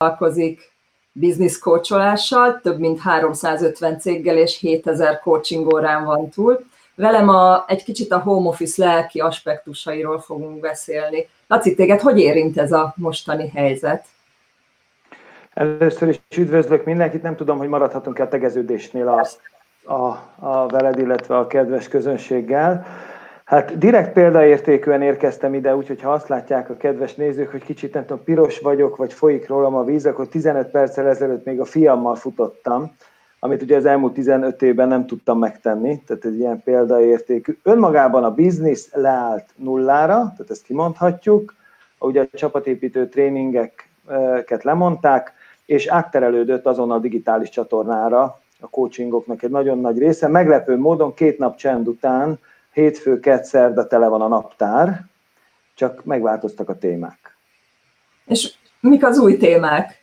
foglalkozik business coacholással, több mint 350 céggel és 7000 coaching órán van túl. Velem a, egy kicsit a home office lelki aspektusairól fogunk beszélni. Laci, téged hogy érint ez a mostani helyzet? Először is üdvözlök mindenkit, nem tudom, hogy maradhatunk-e a tegeződésnél a, a, a veled, illetve a kedves közönséggel. Hát direkt példaértékűen érkeztem ide, úgyhogy ha azt látják a kedves nézők, hogy kicsit nem tudom, piros vagyok, vagy folyik rólam a víz, akkor 15 perccel ezelőtt még a fiammal futottam, amit ugye az elmúlt 15 évben nem tudtam megtenni, tehát egy ilyen példaértékű. Önmagában a biznisz leállt nullára, tehát ezt kimondhatjuk, ugye a csapatépítő tréningeket lemondták, és átterelődött azon a digitális csatornára a coachingoknak egy nagyon nagy része. Meglepő módon két nap csend után hétfő, kett, de tele van a naptár, csak megváltoztak a témák. És mik az új témák?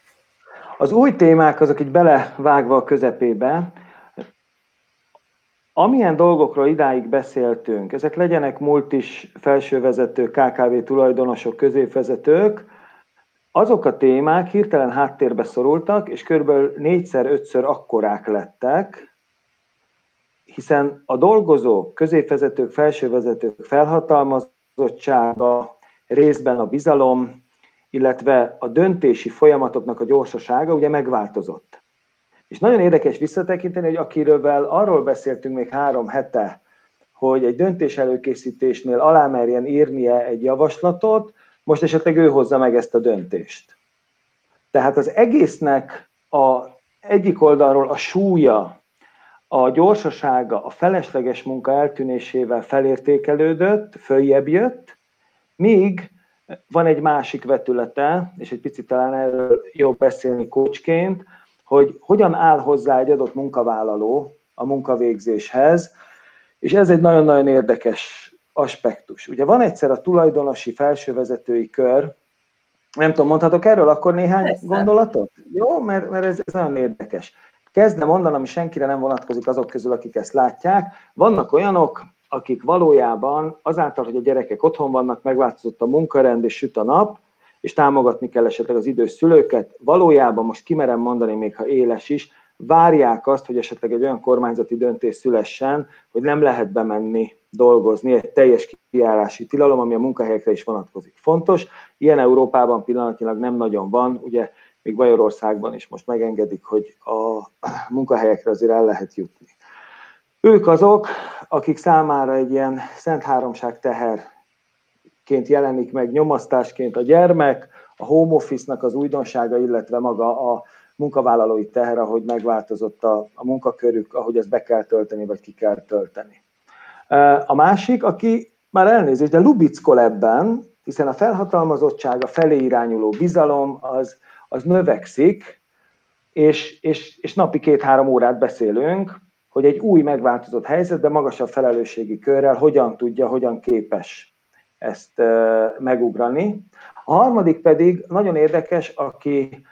Az új témák azok így belevágva a közepébe, amilyen dolgokról idáig beszéltünk, ezek legyenek multis felsővezetők, KKV tulajdonosok, középvezetők, azok a témák hirtelen háttérbe szorultak, és körülbelül négyszer-ötször akkorák lettek, hiszen a dolgozók, középvezetők, felsővezetők felhatalmazottsága, részben a bizalom, illetve a döntési folyamatoknak a gyorsasága ugye megváltozott. És nagyon érdekes visszatekinteni, hogy akiről arról beszéltünk még három hete, hogy egy döntés előkészítésnél alámerjen írnie egy javaslatot, most esetleg ő hozza meg ezt a döntést. Tehát az egésznek a egyik oldalról a súlya, a gyorsasága, a felesleges munka eltűnésével felértékelődött, följebb jött, míg van egy másik vetülete, és egy picit talán erről jobb beszélni coachként, hogy hogyan áll hozzá egy adott munkavállaló a munkavégzéshez, és ez egy nagyon-nagyon érdekes aspektus. Ugye van egyszer a tulajdonosi felsővezetői kör, nem tudom, mondhatok erről akkor néhány Persze. gondolatot? Jó, mert, mert ez, ez nagyon érdekes. Kezdne mondanom, ami senkire nem vonatkozik azok közül, akik ezt látják. Vannak olyanok, akik valójában azáltal, hogy a gyerekek otthon vannak, megváltozott a munkarend és süt a nap, és támogatni kell esetleg az idős szülőket, valójában most kimerem mondani, még ha éles is, várják azt, hogy esetleg egy olyan kormányzati döntés szülessen, hogy nem lehet bemenni dolgozni, egy teljes kijárási tilalom, ami a munkahelyekre is vonatkozik. Fontos, ilyen Európában pillanatnyilag nem nagyon van, ugye még Bajorországban is most megengedik, hogy a munkahelyekre azért el lehet jutni. Ők azok, akik számára egy ilyen szent háromság teherként jelenik meg nyomasztásként a gyermek, a home office-nak az újdonsága, illetve maga a munkavállalói teher, ahogy megváltozott a, a munkakörük, ahogy ezt be kell tölteni, vagy ki kell tölteni. A másik, aki már elnézést, de lubickol ebben, hiszen a felhatalmazottság, a felé irányuló bizalom az, az növekszik, és, és, és napi két-három órát beszélünk, hogy egy új megváltozott helyzetben magasabb felelősségi körrel hogyan tudja, hogyan képes ezt megugrani. A harmadik pedig nagyon érdekes, aki,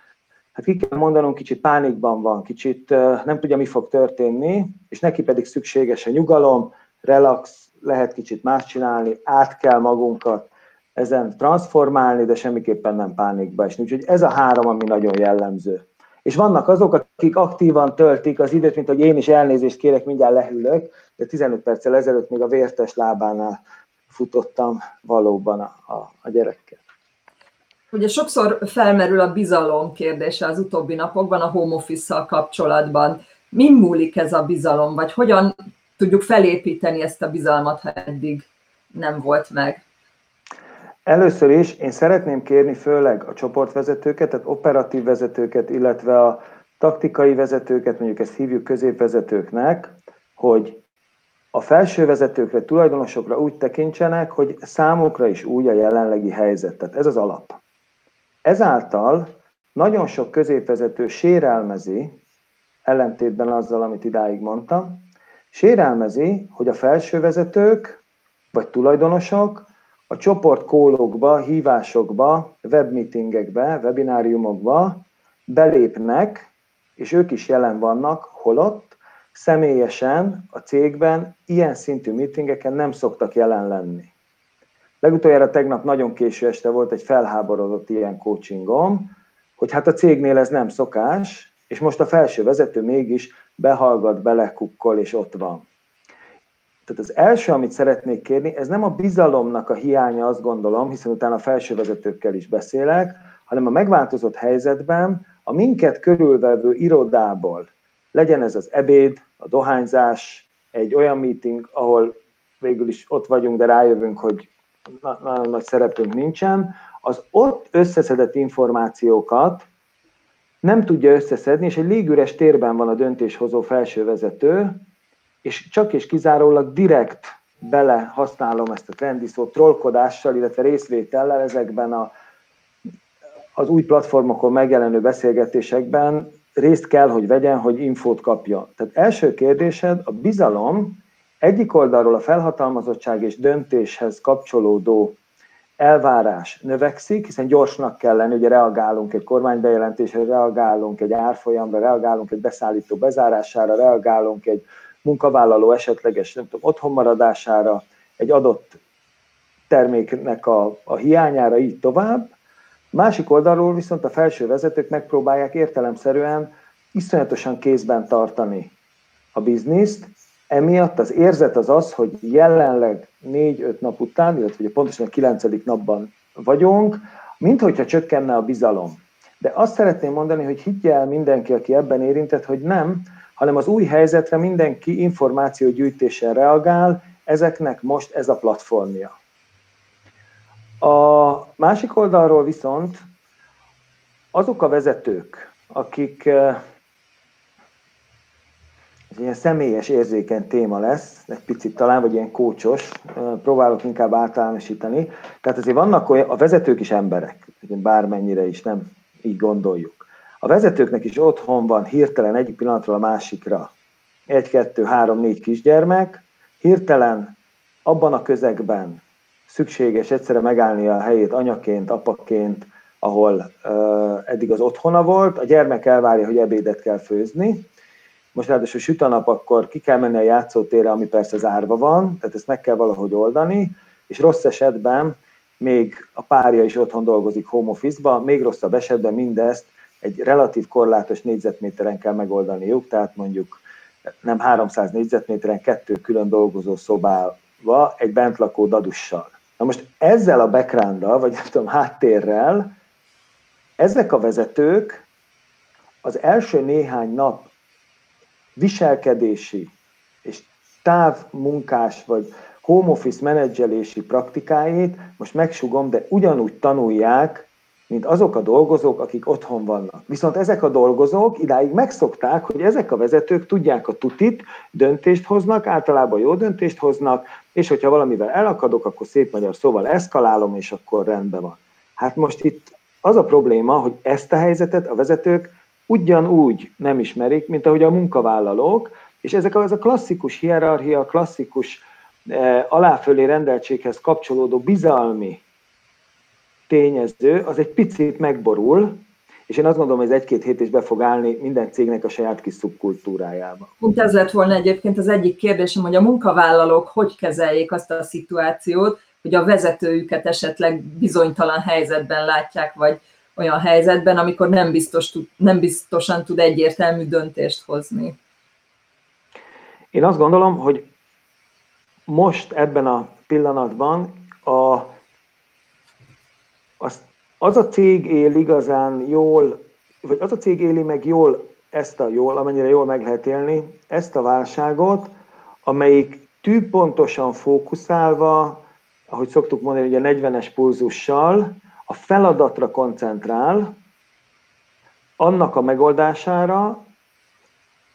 hát ki kell mondanom, kicsit pánikban van, kicsit nem tudja, mi fog történni, és neki pedig szükséges a nyugalom, relax, lehet kicsit más csinálni, át kell magunkat ezen transformálni, de semmiképpen nem pánikba esni. Úgyhogy ez a három, ami nagyon jellemző. És vannak azok, akik aktívan töltik az időt, mint hogy én is elnézést kérek, mindjárt lehűlök, de 15 perccel ezelőtt még a vértes lábánál futottam valóban a, a, a gyerekkel. Ugye sokszor felmerül a bizalom kérdése az utóbbi napokban a home office-szal kapcsolatban. Mi múlik ez a bizalom, vagy hogyan tudjuk felépíteni ezt a bizalmat, ha eddig nem volt meg? Először is én szeretném kérni főleg a csoportvezetőket, tehát operatív vezetőket, illetve a taktikai vezetőket, mondjuk ezt hívjuk középvezetőknek, hogy a felső vezetőkre, tulajdonosokra úgy tekintsenek, hogy számukra is új a jelenlegi helyzet. Tehát ez az alap. Ezáltal nagyon sok középvezető sérelmezi, ellentétben azzal, amit idáig mondtam, Sérelmezi, hogy a felsővezetők vagy tulajdonosok a csoport kólokba, hívásokba, webmeetingekbe, webináriumokba belépnek, és ők is jelen vannak, holott személyesen a cégben ilyen szintű meetingeken nem szoktak jelen lenni. Legutoljára tegnap nagyon késő este volt egy felháborodott ilyen coachingom, hogy hát a cégnél ez nem szokás, és most a felső vezető mégis behallgat, belekukkol, és ott van. Tehát az első, amit szeretnék kérni, ez nem a bizalomnak a hiánya, azt gondolom, hiszen utána a felső vezetőkkel is beszélek, hanem a megváltozott helyzetben a minket körülvevő irodából, legyen ez az ebéd, a dohányzás, egy olyan meeting, ahol végül is ott vagyunk, de rájövünk, hogy nagyon nagy szerepünk nincsen, az ott összeszedett információkat nem tudja összeszedni, és egy légüres térben van a döntéshozó felső vezető, és csak és kizárólag direkt bele használom ezt a trendi szót trollkodással, illetve részvétellel ezekben a, az új platformokon megjelenő beszélgetésekben részt kell, hogy vegyen, hogy infót kapja. Tehát első kérdésed, a bizalom egyik oldalról a felhatalmazottság és döntéshez kapcsolódó elvárás növekszik, hiszen gyorsnak kell lenni, ugye reagálunk egy kormánybejelentésre, reagálunk egy árfolyamra, reagálunk egy beszállító bezárására, reagálunk egy munkavállaló esetleges nem tudom, otthonmaradására, egy adott terméknek a, a hiányára, így tovább. Másik oldalról viszont a felső vezetők megpróbálják értelemszerűen iszonyatosan kézben tartani a bizniszt, emiatt az érzet az az, hogy jelenleg négy-öt nap után, illetve ugye pontosan a kilencedik napban vagyunk, mint hogyha csökkenne a bizalom. De azt szeretném mondani, hogy higgye mindenki, aki ebben érintett, hogy nem, hanem az új helyzetre mindenki információgyűjtéssel reagál, ezeknek most ez a platformja. A másik oldalról viszont azok a vezetők, akik eh, ez ilyen személyes, érzékeny téma lesz, egy picit talán, vagy ilyen kócsos, eh, próbálok inkább általánosítani. Tehát azért vannak olyan, a vezetők is emberek, bármennyire is nem így gondoljuk. A vezetőknek is otthon van hirtelen egyik pillanatról a másikra. Egy, kettő, három, négy kisgyermek, hirtelen abban a közegben szükséges egyszerre megállni a helyét anyaként, apaként, ahol eddig az otthona volt, a gyermek elvárja, hogy ebédet kell főzni, most ráadásul süt a nap, akkor ki kell menni a játszótérre, ami persze zárva van, tehát ezt meg kell valahogy oldani, és rossz esetben még a párja is otthon dolgozik home office-ba, még rosszabb esetben mindezt egy relatív korlátos négyzetméteren kell megoldaniuk, tehát mondjuk nem 300 négyzetméteren, kettő külön dolgozó szobába, egy bentlakó dadussal. Na most ezzel a background vagy nem tudom, háttérrel, ezek a vezetők az első néhány nap viselkedési és távmunkás vagy home office menedzselési praktikáit most megsugom, de ugyanúgy tanulják, mint azok a dolgozók, akik otthon vannak. Viszont ezek a dolgozók idáig megszokták, hogy ezek a vezetők tudják a tutit, döntést hoznak, általában jó döntést hoznak, és hogyha valamivel elakadok, akkor szép magyar szóval eszkalálom, és akkor rendben van. Hát most itt az a probléma, hogy ezt a helyzetet a vezetők ugyanúgy nem ismerik, mint ahogy a munkavállalók, és ezek az a klasszikus hierarchia, klasszikus eh, aláfölé rendeltséghez kapcsolódó bizalmi tényező, az egy picit megborul, és én azt gondolom, hogy ez egy-két hét is be fog állni minden cégnek a saját kis szubkultúrájába. Pont ez lett volna egyébként az egyik kérdésem, hogy a munkavállalók hogy kezeljék azt a szituációt, hogy a vezetőjüket esetleg bizonytalan helyzetben látják, vagy olyan helyzetben, amikor nem, biztos, nem biztosan tud egyértelmű döntést hozni. Én azt gondolom, hogy most ebben a pillanatban a az, az a cég él igazán jól, vagy az a cég éli meg jól ezt a jól, amennyire jól meg lehet élni, ezt a válságot, amelyik tűpontosan fókuszálva, ahogy szoktuk mondani, ugye 40-es pulzussal, a feladatra koncentrál, annak a megoldására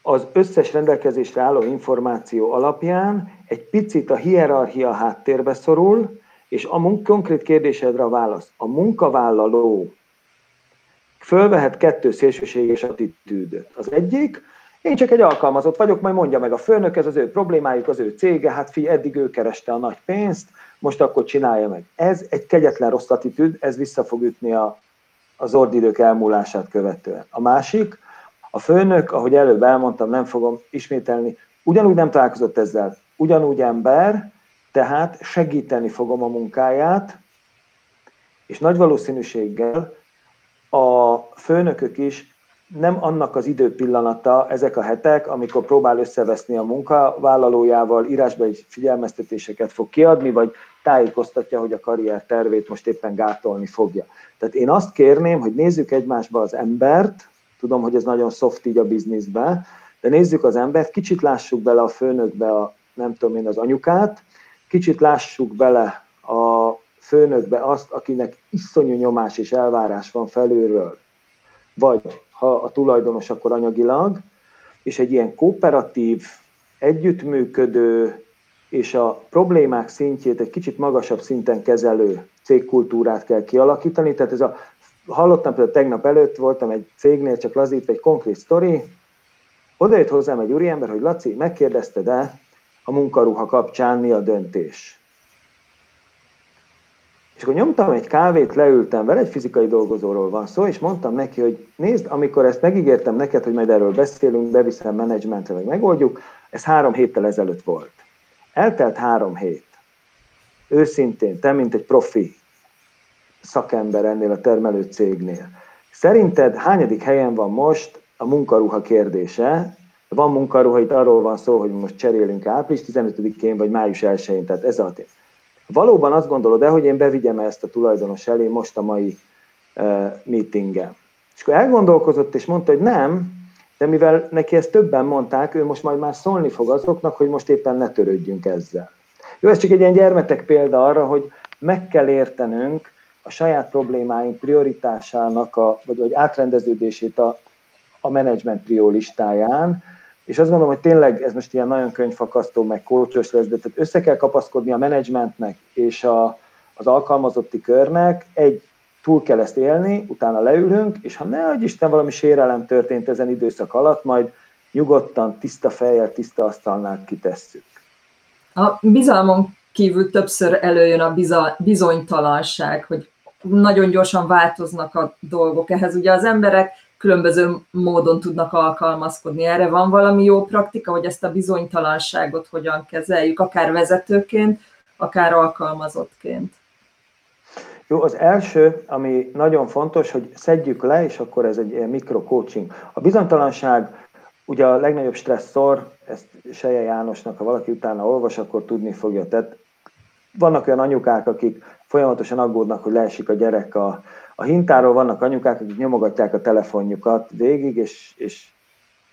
az összes rendelkezésre álló információ alapján egy picit a hierarchia háttérbe szorul, és a munk- konkrét kérdésedre a válasz. A munkavállaló fölvehet kettő szélsőséges attitűdöt. Az egyik, én csak egy alkalmazott vagyok, majd mondja meg a főnök, ez az ő problémájuk, az ő cége, hát fi, eddig ő kereste a nagy pénzt, most akkor csinálja meg. Ez egy kegyetlen rossz attitűd, ez vissza fog ütni a, az ordidők elmúlását követően. A másik, a főnök, ahogy előbb elmondtam, nem fogom ismételni, ugyanúgy nem találkozott ezzel, ugyanúgy ember, tehát segíteni fogom a munkáját, és nagy valószínűséggel a főnökök is nem annak az időpillanata ezek a hetek, amikor próbál összeveszni a munkavállalójával, írásbeli figyelmeztetéseket fog kiadni, vagy tájékoztatja, hogy a karrier tervét most éppen gátolni fogja. Tehát én azt kérném, hogy nézzük egymásba az embert, tudom, hogy ez nagyon soft így a bizniszben, de nézzük az embert, kicsit lássuk bele a főnökbe, a, nem tudom én, az anyukát, kicsit lássuk bele a főnökbe azt, akinek iszonyú nyomás és elvárás van felülről, vagy ha a tulajdonos, akkor anyagilag, és egy ilyen kooperatív, együttműködő és a problémák szintjét egy kicsit magasabb szinten kezelő cégkultúrát kell kialakítani. Tehát ez a, hallottam például tegnap előtt, voltam egy cégnél, csak lazítva egy konkrét sztori, oda jött hozzám egy úriember, hogy Laci, megkérdezted-e a munkaruha kapcsán mi a döntés? És akkor nyomtam egy kávét, leültem vele, egy fizikai dolgozóról van szó, és mondtam neki, hogy nézd, amikor ezt megígértem neked, hogy majd erről beszélünk, beviszem menedzsmentre, meg megoldjuk, ez három héttel ezelőtt volt. Eltelt három hét. Őszintén, te, mint egy profi szakember ennél a termelő cégnél. Szerinted hányadik helyen van most a munkaruha kérdése? Van munkaruha, itt arról van szó, hogy most cserélünk április 15-én vagy május 1-én, tehát ez a tény. Valóban azt gondolod-e, hogy én bevigyem -e ezt a tulajdonos elé most a mai uh, meetingen? És akkor elgondolkozott, és mondta, hogy nem, de mivel neki ezt többen mondták, ő most majd már szólni fog azoknak, hogy most éppen ne törődjünk ezzel. Jó, ez csak egy ilyen gyermetek példa arra, hogy meg kell értenünk a saját problémáink prioritásának, a, vagy, vagy átrendeződését a, a menedzsment priolistáján, és azt gondolom, hogy tényleg ez most ilyen nagyon könyvfakasztó, meg kócsos lesz, de tehát össze kell kapaszkodni a menedzsmentnek és a, az alkalmazotti körnek, egy, túl kell ezt élni, utána leülünk, és ha ne adj Isten valami sérelem történt ezen időszak alatt, majd nyugodtan, tiszta fejjel, tiszta asztalnál kitesszük. A bizalmon kívül többször előjön a bizonytalanság, hogy nagyon gyorsan változnak a dolgok. Ehhez ugye az emberek különböző módon tudnak alkalmazkodni. Erre van valami jó praktika, hogy ezt a bizonytalanságot hogyan kezeljük, akár vezetőként, akár alkalmazottként? Jó, az első, ami nagyon fontos, hogy szedjük le, és akkor ez egy mikro-coaching. A bizonytalanság ugye a legnagyobb stresszor, ezt Seje Jánosnak, ha valaki utána olvas, akkor tudni fogja. Tehát vannak olyan anyukák, akik folyamatosan aggódnak, hogy leesik a gyerek a, a hintáról, vannak anyukák, akik nyomogatják a telefonjukat végig, és, és,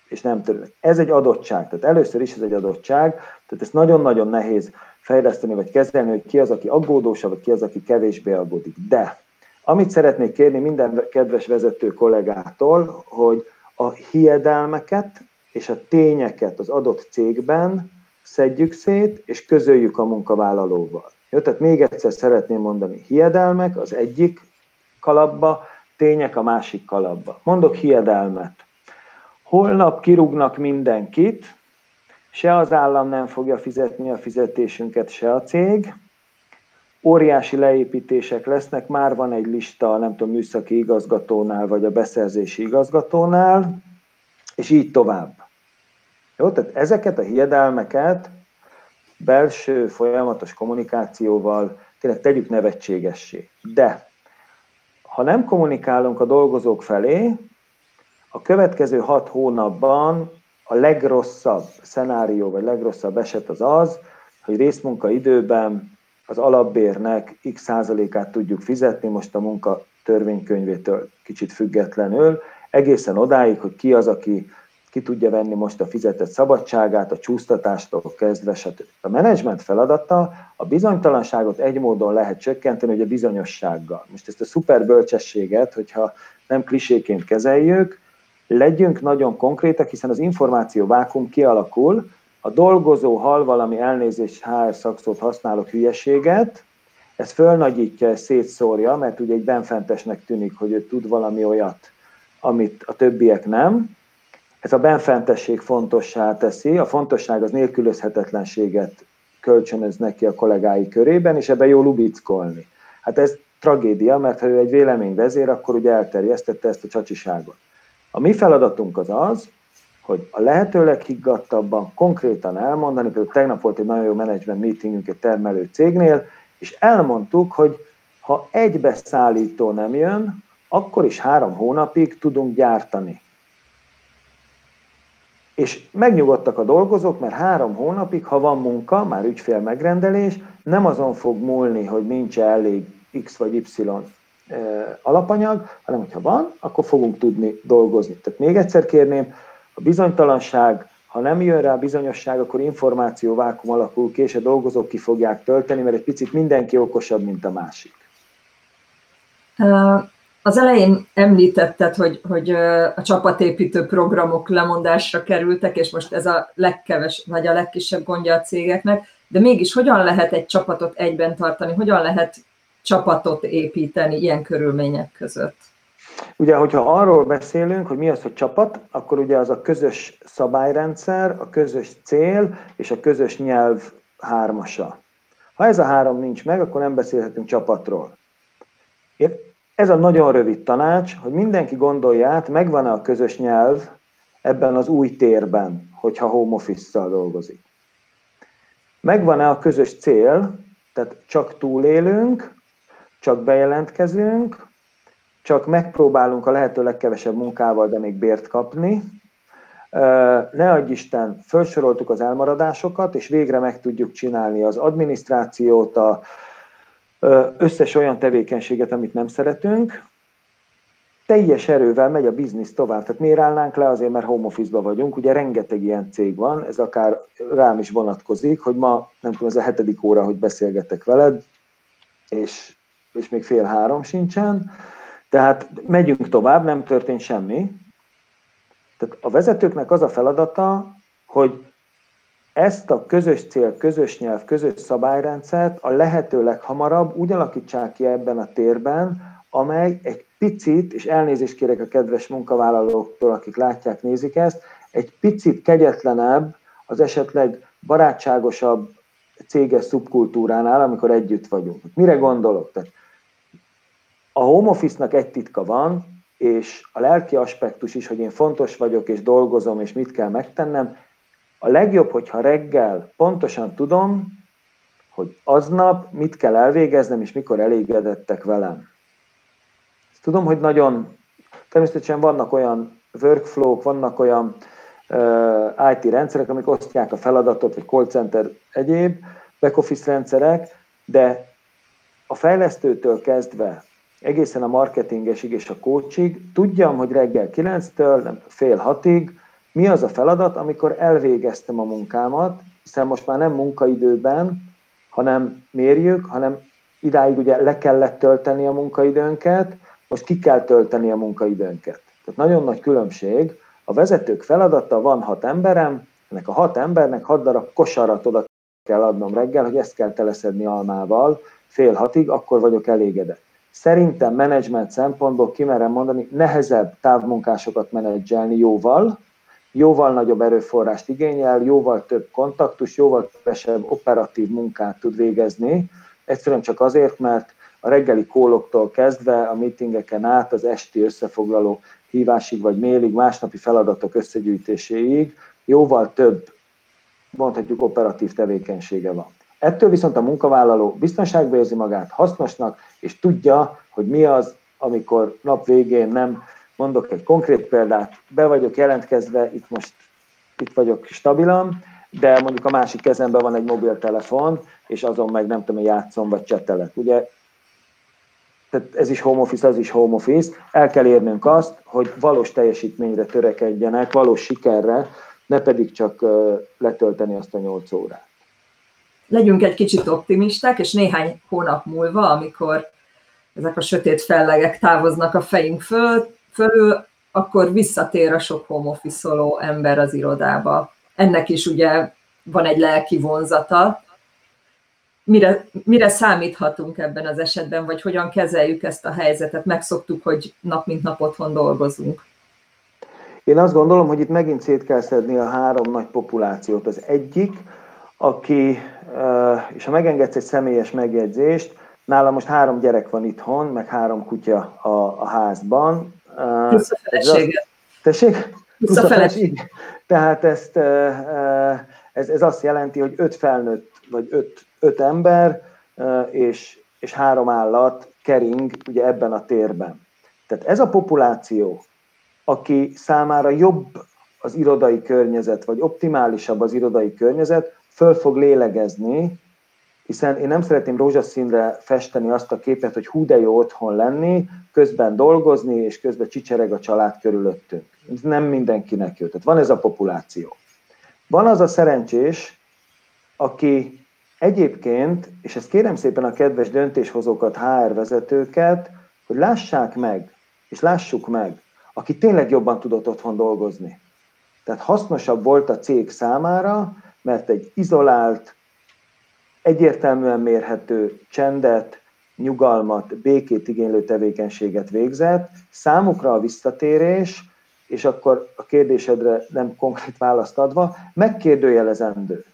és nem törődnek. Ez egy adottság, tehát először is ez egy adottság, tehát ezt nagyon-nagyon nehéz fejleszteni vagy kezelni, hogy ki az, aki aggódósabb, vagy ki az, aki kevésbé aggódik. De amit szeretnék kérni minden kedves vezető kollégától, hogy a hiedelmeket és a tényeket az adott cégben szedjük szét, és közöljük a munkavállalóval. Jó, tehát még egyszer szeretném mondani, hiedelmek az egyik kalapba, tények a másik kalapba. Mondok hiedelmet. Holnap kirúgnak mindenkit, se az állam nem fogja fizetni a fizetésünket, se a cég. Óriási leépítések lesznek, már van egy lista, nem tudom, műszaki igazgatónál, vagy a beszerzési igazgatónál, és így tovább. Jó, tehát ezeket a hiedelmeket belső folyamatos kommunikációval tényleg tegyük nevetségessé. De ha nem kommunikálunk a dolgozók felé, a következő hat hónapban a legrosszabb szenárió, vagy legrosszabb eset az az, hogy részmunka időben az alapbérnek x százalékát tudjuk fizetni, most a munka törvénykönyvétől kicsit függetlenül, egészen odáig, hogy ki az, aki ki tudja venni most a fizetett szabadságát, a csúsztatástól kezdve, stb. A menedzsment feladata a bizonytalanságot egy módon lehet csökkenteni, hogy a bizonyossággal. Most ezt a szuper bölcsességet, hogyha nem kliséként kezeljük, legyünk nagyon konkrétak, hiszen az információ vákum kialakul, a dolgozó hal valami elnézés HR szakszót használok hülyeséget, ez fölnagyítja, ez szétszórja, mert ugye egy benfentesnek tűnik, hogy ő tud valami olyat, amit a többiek nem, ez a benfentesség fontossá teszi, a fontosság az nélkülözhetetlenséget kölcsönöz neki a kollégái körében, és ebben jó lubickolni. Hát ez tragédia, mert ha ő egy vélemény vezér, akkor ugye elterjesztette ezt a csacsiságot. A mi feladatunk az az, hogy a lehető leghiggadtabban konkrétan elmondani, például tegnap volt egy nagyon jó management meetingünk egy termelő cégnél, és elmondtuk, hogy ha egy beszállító nem jön, akkor is három hónapig tudunk gyártani. És megnyugodtak a dolgozók, mert három hónapig, ha van munka, már ügyfél megrendelés, nem azon fog múlni, hogy nincs elég X vagy Y alapanyag, hanem hogyha van, akkor fogunk tudni dolgozni. Tehát még egyszer kérném, a bizonytalanság, ha nem jön rá a bizonyosság, akkor információ vákum alakul ki, és a dolgozók ki fogják tölteni, mert egy picit mindenki okosabb, mint a másik. Az elején említetted, hogy, hogy a csapatépítő programok lemondásra kerültek, és most ez a legkeves, vagy a legkisebb gondja a cégeknek, de mégis hogyan lehet egy csapatot egyben tartani, hogyan lehet csapatot építeni ilyen körülmények között? Ugye, hogyha arról beszélünk, hogy mi az, hogy csapat, akkor ugye az a közös szabályrendszer, a közös cél és a közös nyelv hármasa. Ha ez a három nincs meg, akkor nem beszélhetünk csapatról. Ez a nagyon rövid tanács, hogy mindenki gondolja át, megvan-e a közös nyelv ebben az új térben, hogyha home office-szal dolgozik. Megvan-e a közös cél, tehát csak túlélünk, csak bejelentkezünk, csak megpróbálunk a lehető legkevesebb munkával, de még bért kapni. Ne adj Isten, felsoroltuk az elmaradásokat, és végre meg tudjuk csinálni az adminisztrációt, a összes olyan tevékenységet, amit nem szeretünk, teljes erővel megy a biznisz tovább. Tehát miért állnánk le azért, mert home office vagyunk, ugye rengeteg ilyen cég van, ez akár rám is vonatkozik, hogy ma, nem tudom, ez a hetedik óra, hogy beszélgetek veled, és, és még fél három sincsen, tehát megyünk tovább, nem történt semmi. Tehát a vezetőknek az a feladata, hogy ezt a közös cél, közös nyelv, közös szabályrendszert a lehető leghamarabb úgy alakítsák ki ebben a térben, amely egy picit, és elnézést kérek a kedves munkavállalóktól, akik látják, nézik ezt, egy picit kegyetlenebb, az esetleg barátságosabb céges szubkultúránál, amikor együtt vagyunk. Mire gondolok? Tehát a home office-nak egy titka van, és a lelki aspektus is, hogy én fontos vagyok, és dolgozom, és mit kell megtennem, a legjobb, hogyha reggel pontosan tudom, hogy aznap mit kell elvégeznem, és mikor elégedettek velem. Tudom, hogy nagyon, természetesen vannak olyan workflow vannak olyan uh, IT rendszerek, amik osztják a feladatot, vagy call center egyéb, back-office rendszerek, de a fejlesztőtől kezdve egészen a marketingesig és a coachig tudjam, hogy reggel 9-től, nem, fél hatig mi az a feladat, amikor elvégeztem a munkámat, hiszen most már nem munkaidőben, hanem mérjük, hanem idáig ugye le kellett tölteni a munkaidőnket, most ki kell tölteni a munkaidőnket. Tehát nagyon nagy különbség. A vezetők feladata, van hat emberem, ennek a hat embernek hat darab kosarat oda kell adnom reggel, hogy ezt kell teleszedni almával, fél hatig, akkor vagyok elégedett. Szerintem menedzsment szempontból kimerem mondani, nehezebb távmunkásokat menedzselni jóval, jóval nagyobb erőforrást igényel, jóval több kontaktus, jóval kevesebb operatív munkát tud végezni, egyszerűen csak azért, mert a reggeli kóloktól kezdve a meetingeken át az esti összefoglaló hívásig vagy mailig, másnapi feladatok összegyűjtéséig jóval több, mondhatjuk, operatív tevékenysége van. Ettől viszont a munkavállaló biztonságban érzi magát, hasznosnak, és tudja, hogy mi az, amikor nap végén nem Mondok egy konkrét példát, be vagyok jelentkezve, itt most itt vagyok stabilan, de mondjuk a másik kezemben van egy mobiltelefon, és azon meg nem tudom, játszom vagy csetelek. Ugye tehát ez is home office, az is home office. El kell érnünk azt, hogy valós teljesítményre törekedjenek, valós sikerre, ne pedig csak letölteni azt a nyolc órát. Legyünk egy kicsit optimisták, és néhány hónap múlva, amikor ezek a sötét fellegek távoznak a fejünk föl, fölül, akkor visszatér a sok office ember az irodába. Ennek is ugye van egy lelki vonzata. Mire, mire számíthatunk ebben az esetben, vagy hogyan kezeljük ezt a helyzetet? Megszoktuk, hogy nap mint nap otthon dolgozunk. Én azt gondolom, hogy itt megint szét kell szedni a három nagy populációt. Az egyik, aki, és ha megengedsz egy személyes megjegyzést, nálam most három gyerek van itthon, meg három kutya a, a házban, Plusz a feleséget. Tessék? Plusz a feleség. Tehát ezt, ez, ez azt jelenti, hogy öt felnőtt, vagy öt, öt ember, és, és három állat kering ugye ebben a térben. Tehát ez a populáció, aki számára jobb az irodai környezet, vagy optimálisabb az irodai környezet, föl fog lélegezni, hiszen én nem szeretném rózsaszínre festeni azt a képet, hogy hú de jó otthon lenni, közben dolgozni, és közben csicsereg a család körülöttünk. Ez nem mindenkinek jó. Tehát van ez a populáció. Van az a szerencsés, aki egyébként, és ezt kérem szépen a kedves döntéshozókat, HR vezetőket, hogy lássák meg, és lássuk meg, aki tényleg jobban tudott otthon dolgozni. Tehát hasznosabb volt a cég számára, mert egy izolált, egyértelműen mérhető csendet, nyugalmat, békét igénylő tevékenységet végzett. Számukra a visszatérés, és akkor a kérdésedre nem konkrét választ adva, megkérdőjelezendő.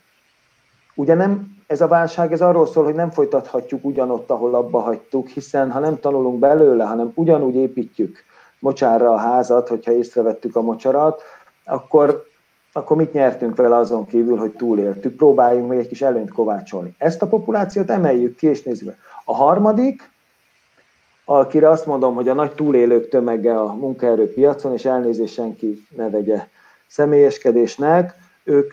Ugye nem, ez a válság ez arról szól, hogy nem folytathatjuk ugyanott, ahol abba hagytuk, hiszen ha nem tanulunk belőle, hanem ugyanúgy építjük mocsárra a házat, hogyha észrevettük a mocsarat, akkor, akkor mit nyertünk vele azon kívül, hogy túléltük, próbáljunk még egy kis előnyt kovácsolni. Ezt a populációt emeljük ki, és nézzük meg. A harmadik, akire azt mondom, hogy a nagy túlélők tömege a munkaerőpiacon, és elnézést senki ne vegye személyeskedésnek, ők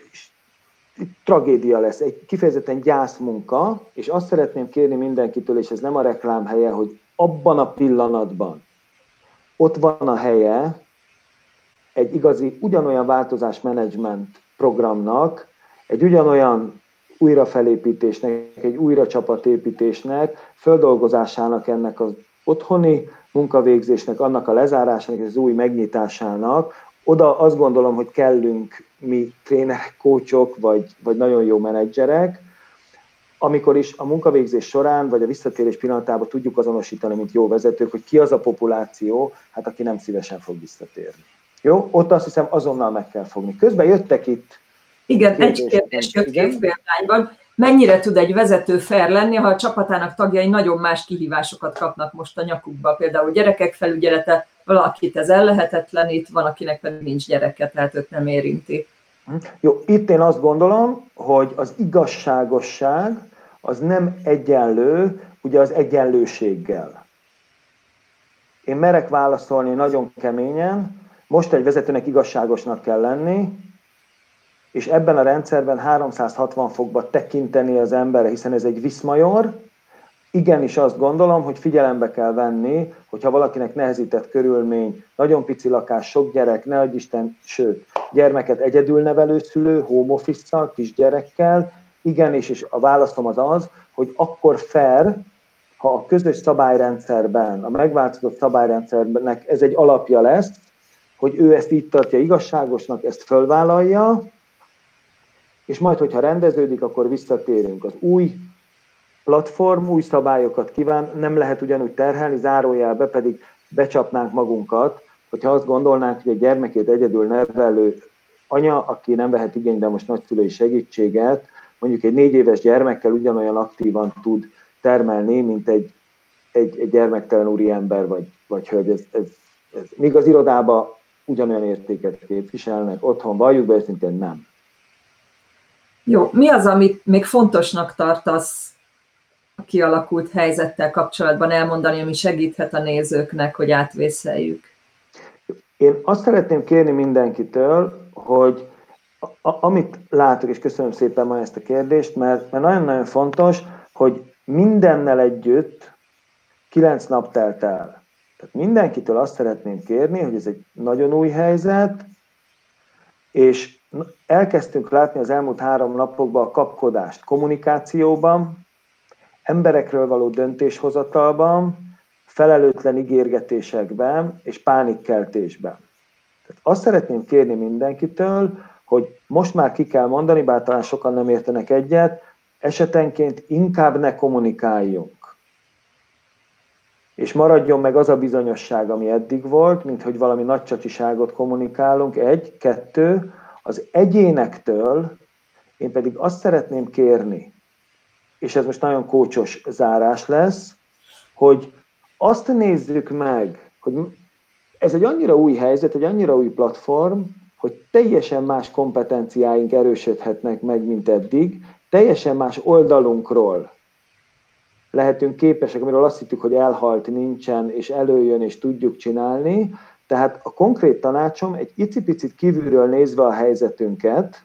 tragédia lesz, egy kifejezetten gyászmunka, és azt szeretném kérni mindenkitől, és ez nem a reklám helye, hogy abban a pillanatban ott van a helye egy igazi, ugyanolyan változásmenedzsment programnak, egy ugyanolyan újrafelépítésnek, egy újra csapatépítésnek, földolgozásának ennek az otthoni munkavégzésnek, annak a lezárásának és az új megnyitásának, oda azt gondolom, hogy kellünk mi trénerek, kócsok, vagy, vagy nagyon jó menedzserek, amikor is a munkavégzés során, vagy a visszatérés pillanatában tudjuk azonosítani, mint jó vezetők, hogy ki az a populáció, hát aki nem szívesen fog visszatérni. Jó? Ott azt hiszem azonnal meg kell fogni. Közben jöttek itt igen, egy kérdés jött két példányban. Mennyire tud egy vezető fair lenni, ha a csapatának tagjai nagyon más kihívásokat kapnak most a nyakukba, például gyerekek felügyelete, valakit ez ellehetetlenít, van, akinek pedig nincs gyereke, tehát őt nem érinti. Jó, itt én azt gondolom, hogy az igazságosság az nem egyenlő, ugye az egyenlőséggel. Én merek válaszolni nagyon keményen, most egy vezetőnek igazságosnak kell lenni, és ebben a rendszerben 360 fokba tekinteni az emberre, hiszen ez egy viszmajor, igenis azt gondolom, hogy figyelembe kell venni, hogyha valakinek nehezített körülmény, nagyon pici lakás, sok gyerek, ne adj Isten, sőt, gyermeket egyedül nevelő szülő, home office kisgyerekkel, igenis, és a válaszom az az, hogy akkor fair, ha a közös szabályrendszerben, a megváltozott szabályrendszernek ez egy alapja lesz, hogy ő ezt így tartja igazságosnak, ezt fölvállalja, és majd, hogyha rendeződik, akkor visszatérünk. Az új platform új szabályokat kíván, nem lehet ugyanúgy terhelni, zárójelbe pedig becsapnánk magunkat, hogyha azt gondolnánk, hogy egy gyermekét egyedül nevelő anya, aki nem vehet igénybe most nagyszülői segítséget, mondjuk egy négy éves gyermekkel ugyanolyan aktívan tud termelni, mint egy, egy, egy gyermektelen úriember vagy, vagy hölgy. Ez, ez, ez, míg az irodába ugyanolyan értéket képviselnek, otthon valljuk be, őszintén nem. Jó, mi az, amit még fontosnak tartasz a kialakult helyzettel kapcsolatban elmondani, ami segíthet a nézőknek, hogy átvészeljük? Én azt szeretném kérni mindenkitől, hogy a, amit látok, és köszönöm szépen ma ezt a kérdést, mert, mert nagyon-nagyon fontos, hogy mindennel együtt kilenc nap telt el. Tehát mindenkitől azt szeretném kérni, hogy ez egy nagyon új helyzet, és elkezdtünk látni az elmúlt három napokban a kapkodást kommunikációban, emberekről való döntéshozatalban, felelőtlen ígérgetésekben és pánikkeltésben. Tehát azt szeretném kérni mindenkitől, hogy most már ki kell mondani, bár talán sokan nem értenek egyet, esetenként inkább ne kommunikáljunk. És maradjon meg az a bizonyosság, ami eddig volt, mint hogy valami nagy kommunikálunk. Egy, kettő, az egyénektől én pedig azt szeretném kérni, és ez most nagyon kócsos zárás lesz, hogy azt nézzük meg, hogy ez egy annyira új helyzet, egy annyira új platform, hogy teljesen más kompetenciáink erősödhetnek meg, mint eddig, teljesen más oldalunkról lehetünk képesek, amiről azt hittük, hogy elhalt, nincsen, és előjön, és tudjuk csinálni. Tehát a konkrét tanácsom egy icipicit kívülről nézve a helyzetünket,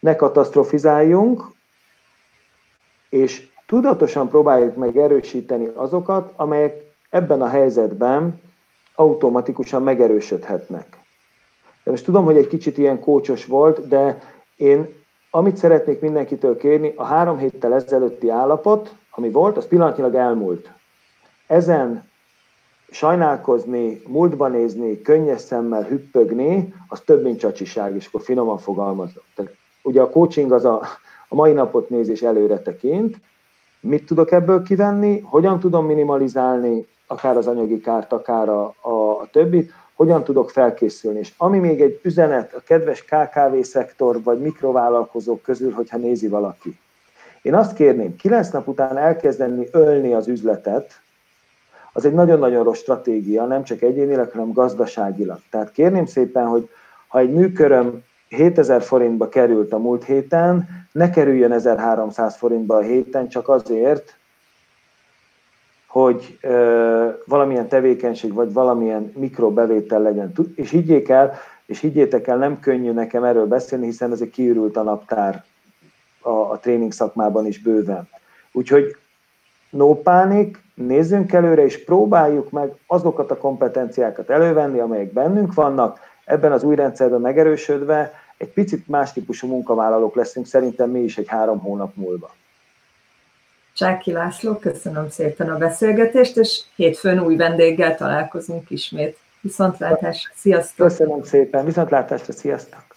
ne katasztrofizáljunk, és tudatosan próbáljuk meg erősíteni azokat, amelyek ebben a helyzetben automatikusan megerősödhetnek. De most tudom, hogy egy kicsit ilyen kócsos volt, de én amit szeretnék mindenkitől kérni, a három héttel ezelőtti állapot, ami volt, az pillanatnyilag elmúlt. Ezen sajnálkozni, múltba nézni, könnyes szemmel hüppögni, az több, mint csacsiság, és akkor finoman fogalmazok. Tehát ugye a coaching az a, a mai napot néz és előre tekint. Mit tudok ebből kivenni? Hogyan tudom minimalizálni akár az anyagi kárt, akár a, a, a többit? Hogyan tudok felkészülni. És ami még egy üzenet a kedves KKV szektor vagy mikrovállalkozók közül, hogyha nézi valaki. Én azt kérném, kilenc nap után elkezdeni ölni az üzletet, az egy nagyon-nagyon rossz stratégia, nem csak egyénileg, hanem gazdaságilag. Tehát kérném szépen, hogy ha egy műköröm 7000 forintba került a múlt héten, ne kerüljön 1300 forintba a héten, csak azért, hogy ö, valamilyen tevékenység vagy valamilyen mikrobevétel legyen. És higgyék el, és higgyétek el, nem könnyű nekem erről beszélni, hiszen ez egy kiürült a naptár a, a tréning szakmában is bőven. Úgyhogy no pánik, nézzünk előre, és próbáljuk meg azokat a kompetenciákat elővenni, amelyek bennünk vannak, ebben az új rendszerben megerősödve, egy picit más típusú munkavállalók leszünk szerintem mi is egy három hónap múlva. Csáki László, köszönöm szépen a beszélgetést, és hétfőn új vendéggel találkozunk ismét. Viszontlátásra, sziasztok! Köszönöm szépen, viszontlátásra, sziasztok!